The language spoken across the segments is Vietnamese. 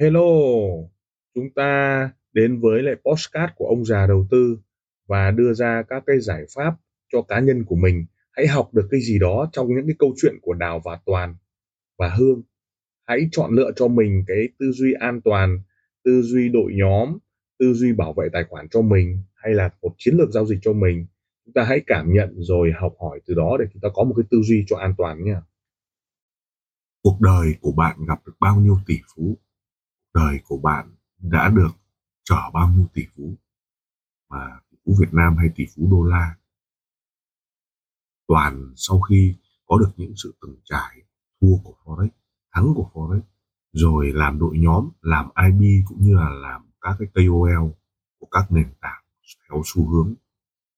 Hello, chúng ta đến với lại postcard của ông già đầu tư và đưa ra các cái giải pháp cho cá nhân của mình. Hãy học được cái gì đó trong những cái câu chuyện của Đào và Toàn và Hương. Hãy chọn lựa cho mình cái tư duy an toàn, tư duy đội nhóm, tư duy bảo vệ tài khoản cho mình hay là một chiến lược giao dịch cho mình. Chúng ta hãy cảm nhận rồi học hỏi từ đó để chúng ta có một cái tư duy cho an toàn nha. Cuộc đời của bạn gặp được bao nhiêu tỷ phú đời của bạn đã được trở bao nhiêu tỷ phú? Mà tỷ phú Việt Nam hay tỷ phú đô la? Toàn sau khi có được những sự từng trải, thua của forex, thắng của forex, rồi làm đội nhóm, làm IB cũng như là làm các cái KOL của các nền tảng theo xu hướng.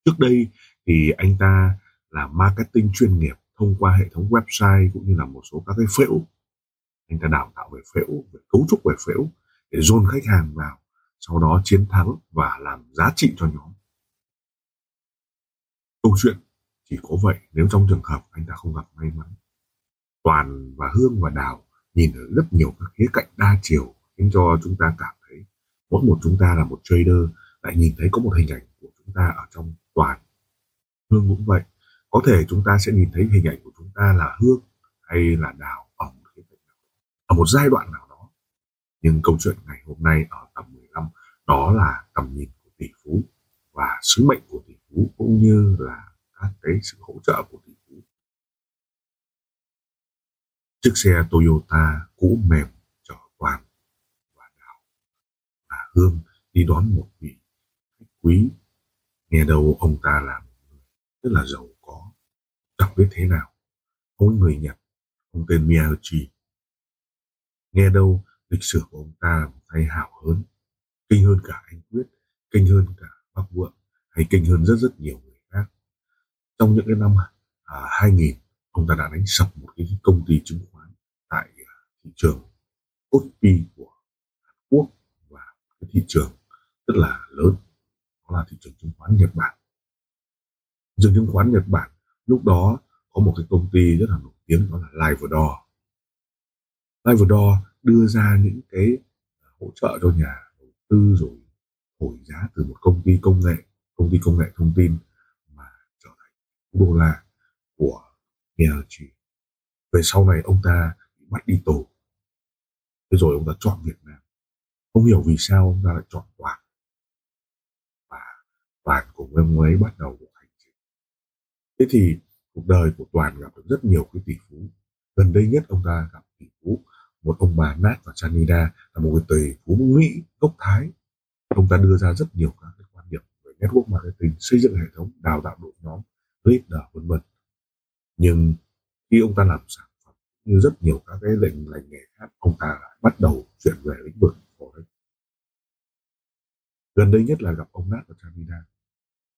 Trước đây thì anh ta làm marketing chuyên nghiệp thông qua hệ thống website cũng như là một số các cái phễu anh ta đào tạo về phễu, về cấu trúc về phễu để dồn khách hàng vào, sau đó chiến thắng và làm giá trị cho nhóm. Câu chuyện chỉ có vậy nếu trong trường hợp anh ta không gặp may mắn. Toàn và hương và đào nhìn ở rất nhiều các khía cạnh đa chiều khiến cho chúng ta cảm thấy mỗi một chúng ta là một trader, lại nhìn thấy có một hình ảnh của chúng ta ở trong toàn. Hương cũng vậy, có thể chúng ta sẽ nhìn thấy hình ảnh của chúng ta là hương hay là đào ở một giai đoạn nào đó. Nhưng câu chuyện ngày hôm nay ở tầm 15 đó là tầm nhìn của tỷ phú và sứ mệnh của tỷ phú cũng như là các cái sự hỗ trợ của tỷ phú. Chiếc xe Toyota cũ mềm, chở toàn và đào và hương đi đón một vị khách quý. Nghe đâu ông ta là một người rất là giàu có chẳng biết thế nào? Ông người nhật, ông tên Miyachi nghe đâu lịch sử của ông ta là một tay hảo hớn. Kinh hơn cả anh quyết kinh hơn cả bác vượng hay kinh hơn rất rất nhiều người khác. Trong những cái năm à, 2000 ông ta đã đánh sập một cái công ty chứng khoán tại à, thị trường Kospi của Hàn Quốc và cái thị trường rất là lớn đó là thị trường chứng khoán Nhật Bản. Thị trường chứng khoán Nhật Bản lúc đó có một cái công ty rất là nổi tiếng đó là Liverdor. Liverdor đưa ra những cái à, hỗ trợ cho nhà đầu tư rồi thổi giá từ một công ty công nghệ, công ty công nghệ thông tin mà trở thành đô la của ERG về sau này ông ta bị bắt đi tù. Thế rồi ông ta chọn Việt Nam. Không hiểu vì sao ông ta lại chọn Toàn. Và Toàn cùng với ông ấy bắt đầu cuộc hành trình. Thế thì cuộc đời của Toàn gặp được rất nhiều cái tỷ phú. Gần đây nhất ông ta gặp một ông bà nát và Chanida là một người tùy phú Mỹ gốc Thái. Ông ta đưa ra rất nhiều các cái quan điểm về network marketing, xây dựng hệ thống, đào tạo đội nhóm, leader vân vân. Nhưng khi ông ta làm sản phẩm như rất nhiều các cái lệnh ngành nghề khác, ông ta lại bắt đầu chuyển về lĩnh vực forex. Gần đây nhất là gặp ông nát và Chanida.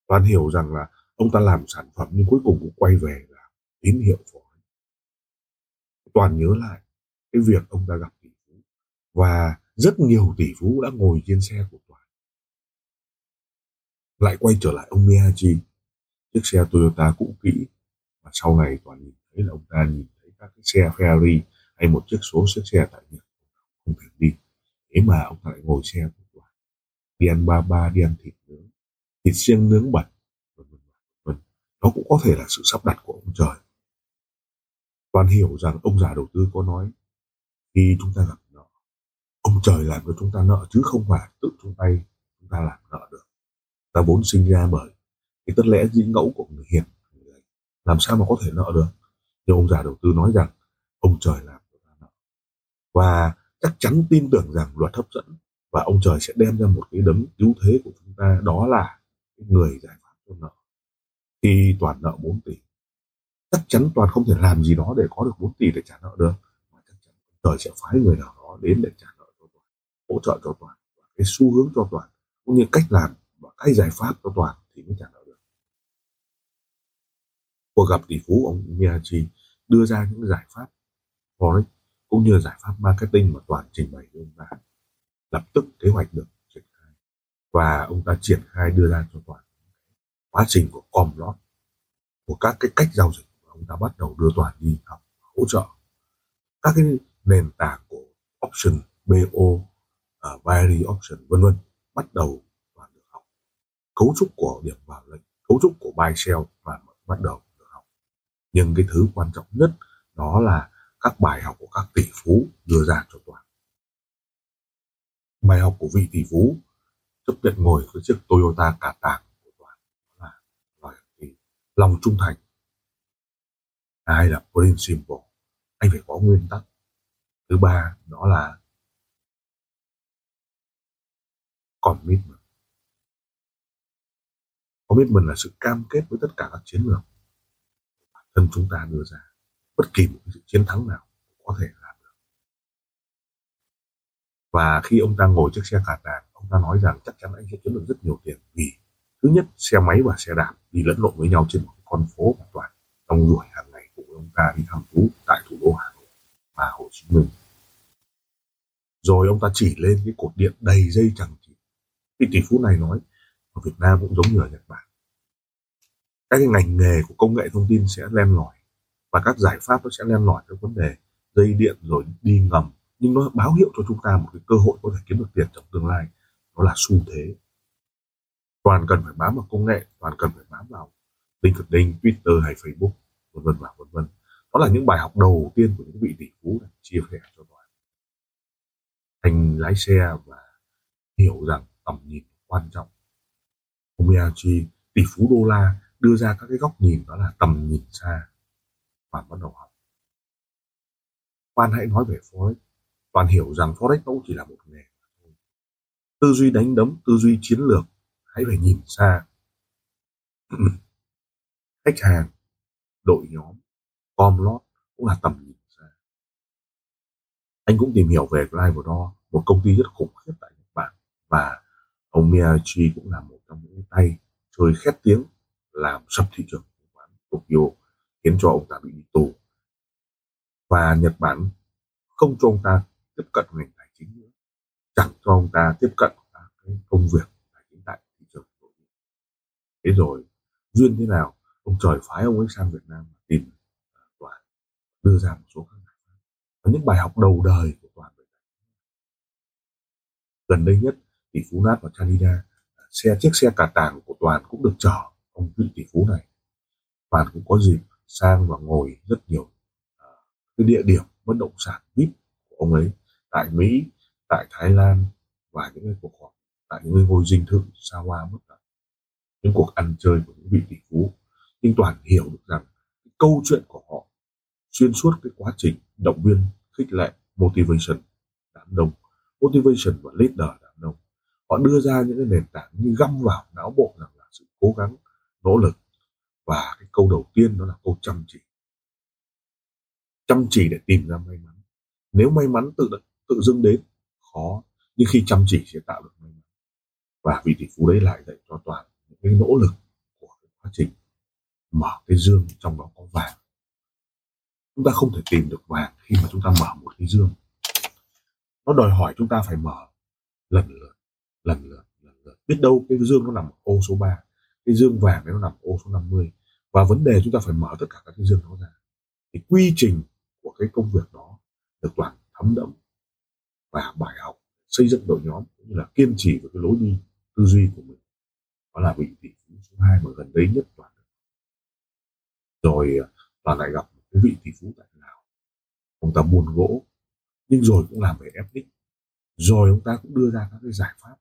Toàn hiểu rằng là ông ta làm sản phẩm nhưng cuối cùng cũng quay về là tín hiệu forex. Toàn nhớ lại cái việc ông ta gặp tỷ phú. Và rất nhiều tỷ phú đã ngồi trên xe của Toàn lại quay trở lại ông Miyachi. Chiếc xe Toyota cũ kỹ. Và sau này Toàn nhìn thấy là ông ta nhìn thấy các cái xe Ferrari hay một chiếc số chiếc xe tại Nhật không thể đi. Thế mà ông ta lại ngồi xe của Toàn đi ăn ba ba, đi ăn thịt nướng. Thịt xiên nướng bẩn. Vân vân. Nó cũng có thể là sự sắp đặt của ông trời. Toàn hiểu rằng ông già đầu tư có nói khi chúng ta gặp nợ. Ông trời làm cho chúng ta nợ chứ không phải tự chúng tay chúng ta làm nợ được. Ta vốn sinh ra bởi cái tất lẽ dĩ ngẫu của người hiền làm sao mà có thể nợ được? Nhưng ông già đầu tư nói rằng, ông trời làm cho ta nợ. Và chắc chắn tin tưởng rằng luật hấp dẫn và ông trời sẽ đem ra một cái đấm cứu thế của chúng ta, đó là người giải pháp cho nợ. Khi toàn nợ 4 tỷ, chắc chắn toàn không thể làm gì đó để có được 4 tỷ để trả nợ được trời sẽ phái người nào đó đến để trả nợ cho toàn, hỗ trợ cho toàn cái xu hướng cho toàn, cũng như cách làm và cái giải pháp cho toàn thì mới trả nợ được. Cuộc gặp tỷ phú ông Miyachi đưa ra những giải pháp forex cũng như giải pháp marketing mà toàn trình bày với ông ta. Lập tức kế hoạch được triển khai và ông ta triển khai đưa ra cho toàn quá trình của com lót của các cái cách giao dịch ông ta bắt đầu đưa toàn đi học hỗ trợ. Các cái nền tảng của option BO uh, à, binary option vân vân bắt đầu và được học. Cấu trúc của điểm vào lệnh cấu trúc của buy sell và bắt đầu được học. Nhưng cái thứ quan trọng nhất đó là các bài học của các tỷ phú đưa ra cho toàn bài học của vị tỷ phú chấp nhận ngồi với chiếc Toyota cả tàng của toàn là gì lòng trung thành. Hai là principle anh phải có nguyên tắc thứ ba đó là commitment. Commitment là sự cam kết với tất cả các chiến lược bản thân chúng ta đưa ra. Bất kỳ một sự chiến thắng nào có thể làm được. Và khi ông ta ngồi chiếc xe cà tàng ông ta nói rằng chắc chắn anh sẽ kiếm được rất nhiều tiền vì thứ nhất, xe máy và xe đạp đi lẫn lộn với nhau trên một con phố hoàn toàn trong đuổi hàng ngày cùng ông ta đi thăm thú tại thủ đô Hà Nội và Hồ Chí Minh rồi ông ta chỉ lên cái cột điện đầy dây chẳng chỉ Cái tỷ phú này nói ở Việt Nam cũng giống như ở Nhật Bản. Các cái ngành nghề của công nghệ thông tin sẽ len lỏi và các giải pháp nó sẽ len lỏi các vấn đề dây điện rồi đi ngầm. Nhưng nó báo hiệu cho chúng ta một cái cơ hội có thể kiếm được tiền trong tương lai. Nó là xu thế. Toàn cần phải bám vào công nghệ toàn cần phải bám vào LinkedIn, Twitter hay Facebook vân vân và vân vân. Đó là những bài học đầu tiên của những vị tỷ phú này chia sẻ cho toàn thành lái xe và hiểu rằng tầm nhìn quan trọng. Omiyachi tỷ phú đô la đưa ra các cái góc nhìn đó là tầm nhìn xa và bắt đầu học. Quan hãy nói về Forex. Toàn hiểu rằng Forex nó cũng chỉ là một nghề tư duy đánh đấm, tư duy chiến lược, hãy phải nhìn xa. Khách hàng, đội nhóm, com lót cũng là tầm nhìn anh cũng tìm hiểu về Clivedor một công ty rất khủng khiếp tại Nhật Bản. Và ông Miyachi cũng là một trong những tay chơi khét tiếng làm sập thị trường chứng khoán Tokyo, khiến cho ông ta bị đi tù. Và Nhật Bản không cho ông ta tiếp cận ngành tài chính nữa. Chẳng cho ông ta tiếp cận các cái công việc tài chính tại thị trường nội địa thế rồi, duyên thế nào? Ông trời phái ông ấy sang Việt Nam tìm à, tòa đưa ra một số các và những bài học đầu đời của toàn gần đây nhất tỷ phú nát và Canada à, xe chiếc xe cả tàng của toàn cũng được chở ông vị tỷ phú này. Toàn cũng có dịp sang và ngồi rất nhiều à, cái địa điểm bất động sản vip của ông ấy tại Mỹ, tại Thái Lan và những cái cuộc họp tại những ngôi dinh thự xa hoa mất tận những cuộc ăn chơi của những vị tỷ phú. Nhưng toàn hiểu được rằng câu chuyện của họ xuyên suốt cái quá trình động viên khích lệ motivation, đám đông. Motivation và leader, đám đông. Họ đưa ra những cái nền tảng như găm vào não bộ rằng là sự cố gắng, nỗ lực. Và cái câu đầu tiên đó là câu chăm chỉ. Chăm chỉ để tìm ra may mắn. Nếu may mắn tự tự dưng đến, khó. Nhưng khi chăm chỉ sẽ tạo được may mắn. Và vị tỷ phú đấy lại dạy cho toàn những cái nỗ lực của cái quá trình mở cái dương trong đó có vàng chúng ta không thể tìm được vàng khi mà chúng ta mở một cái dương. Nó đòi hỏi chúng ta phải mở lần lượt lần lượt lần lượt. Biết đâu cái dương nó nằm ở ô số 3 cái dương vàng nó nằm ô số 50 và vấn đề chúng ta phải mở tất cả các cái dương đó ra. Thì quy trình của cái công việc đó được toàn thấm đẫm và bài học, xây dựng đội nhóm cũng như là kiên trì với cái lối đi, tư duy của mình. Đó là vị tỷ phú số 2 mà gần đấy nhất toàn rồi toàn lại gặp một cái vị tỷ phú tại lào. Ông ta buôn gỗ, nhưng rồi cũng làm về ethnic. rồi ông ta cũng đưa ra các cái giải pháp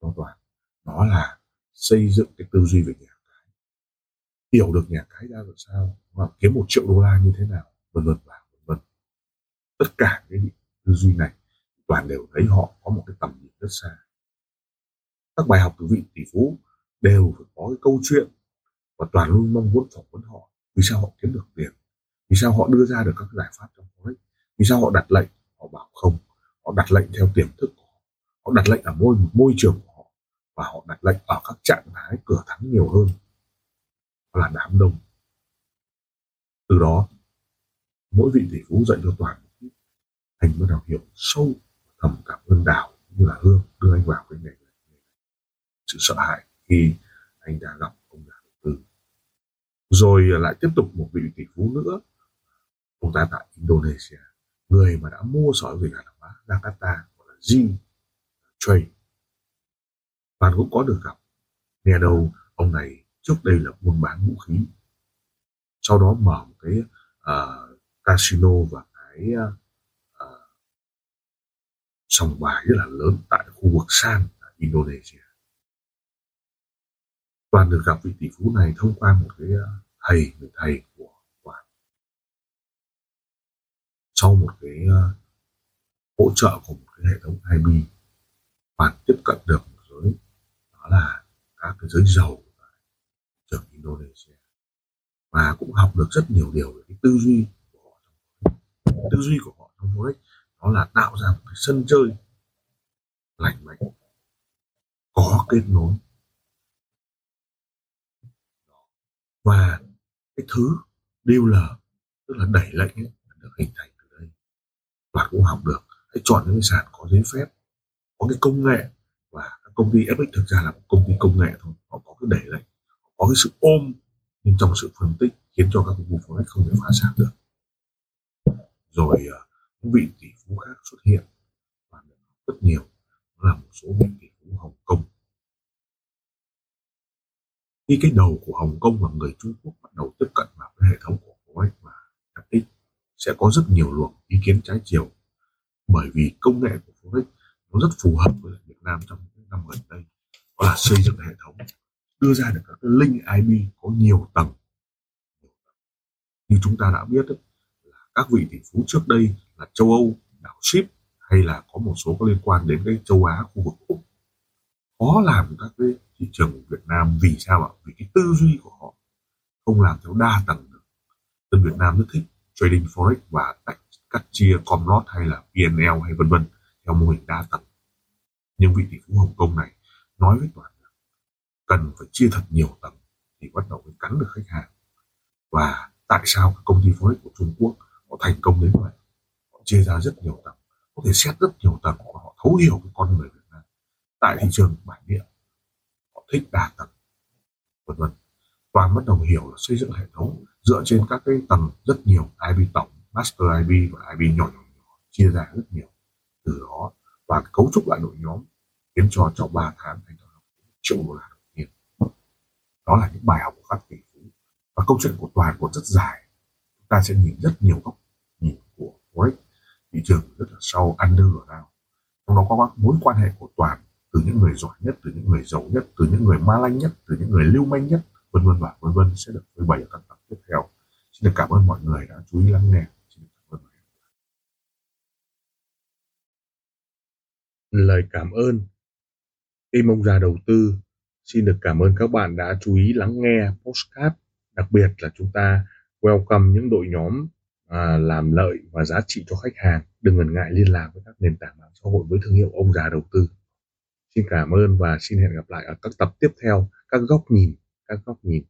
cho toàn. Đó là xây dựng cái tư duy về nhà cái. Hiểu được nhà cái ra làm sao và kiếm một triệu đô la như thế nào, vân vân và vân vân. Tất cả cái tư duy này, toàn đều thấy họ có một cái tầm nhìn rất xa. Các bài học từ vị tỷ phú đều phải có cái câu chuyện và toàn luôn mong muốn phỏng vấn họ. Vì sao họ kiếm được tiền? Vì sao họ đưa ra được các giải pháp trong forex vì sao họ đặt lệnh? Họ bảo không. Họ đặt lệnh theo tiềm thức của họ. Họ đặt lệnh ở môi môi trường của họ. Và họ đặt lệnh ở các trạng thái cửa thắng nhiều hơn. Là đám đông. Từ đó, mỗi vị tỷ phú dạy cho toàn thành bắt đầu hiểu sâu thầm cảm ơn đào như là hương đưa anh vào cái nghề này. Sự sợ hãi khi anh đã gặp ông nhà đầu tư. Rồi lại tiếp tục một vị tỷ phú nữa ông ta tại Indonesia. Người mà đã mua sỏi về hàng hóa, Jakarta gọi là Jim trade. Bạn cũng có được gặp. Nghe đâu ông này trước đây là buôn bán vũ khí. Sau đó mở một cái uh, casino và cái uh, sòng bài rất là lớn tại khu vực San Indonesia. Toàn được gặp vị tỷ phú này thông qua một cái thầy người thầy của toàn sau một cái uh, hỗ trợ của một cái hệ thống IB bạn tiếp cận được một giới đó là các cái giới giàu tại trường Indonesia. Và cũng học được rất nhiều điều về cái tư duy của họ tư duy của họ trong Forex đó là tạo ra một cái sân chơi lành mạnh có kết nối. Và cái thứ dealer tức là đẩy lệnh ấy, được hình thành bạn cũng học được. Hãy chọn những cái sàn có giấy phép, có cái công nghệ và các công ty FX thực ra là một công ty công nghệ thôi. Họ có cái đẩy lệnh có cái sự ôm nhưng trong sự phân tích khiến cho các công ty forex không thể phá sản được. Rồi ờ, những vị tỷ phú khác xuất hiện và rất nhiều. Đó là một số vị tỷ phú Hồng Kông. Khi cái đầu của Hồng Kông và người Trung Quốc bắt đầu tiếp cận vào cái hệ thống của sẽ có rất nhiều luồng ý kiến trái chiều, bởi vì công nghệ của Forex nó rất phù hợp với Việt Nam trong những năm gần đây, đó là xây dựng hệ thống, đưa ra được các cái link IP có nhiều tầng. Như chúng ta đã biết là các vị tỷ phú trước đây là châu Âu, đảo ship hay là có một số có liên quan đến cái châu Á khu vực Úc. Khó làm các cái thị trường của Việt Nam vì sao ạ? Vì cái tư duy của họ không làm theo đa tầng được. Dân Việt Nam rất thích trading forex và tách cắt chia com lot hay là PNL hay vân vân theo mô hình đa tầng. Nhưng vị tỷ phú Hồng Kông này nói với toàn cần phải chia thật nhiều tầng thì bắt đầu mới cắn được khách hàng. Và tại sao các công ty forex của Trung Quốc họ thành công đến vậy? Họ chia ra rất nhiều tầng, có thể xét rất nhiều tầng và họ thấu hiểu cái con người Việt Nam. Tại thị trường bản địa, họ thích đa tầng, vân vân. Toàn bắt đầu hiểu là xây dựng hệ thống dựa trên các cái tầng rất nhiều IB tổng, master IB và IB nhỏ nhỏ nhỏ, chia ra rất nhiều. Từ đó, và cấu trúc lại đội nhóm khiến cho trong 3 tháng thành học triệu đô la đó là những bài học của các tỷ phú và câu chuyện của toàn còn rất dài. Chúng ta sẽ nhìn rất nhiều góc nhìn của forex. Thị trường rất là sâu, under ở nào trong đó có các mối quan hệ của toàn, từ những người giỏi nhất, từ những người giàu nhất, từ những người ma lanh nhất, từ những người lưu manh nhất vân vân và vân vân sẽ được phơi bày ở các tập tiếp theo xin được cảm ơn mọi người đã chú ý lắng nghe xin được cảm ơn mọi người lời cảm ơn tim ông già đầu tư Xin được cảm ơn các bạn đã chú ý lắng nghe postcard. Đặc biệt là chúng ta welcome những đội nhóm à, làm lợi và giá trị cho khách hàng. Đừng ngần ngại liên lạc với các nền tảng mạng xã hội với thương hiệu ông già đầu tư. Xin cảm ơn và xin hẹn gặp lại ở các tập tiếp theo, các góc nhìn, các góc nhìn.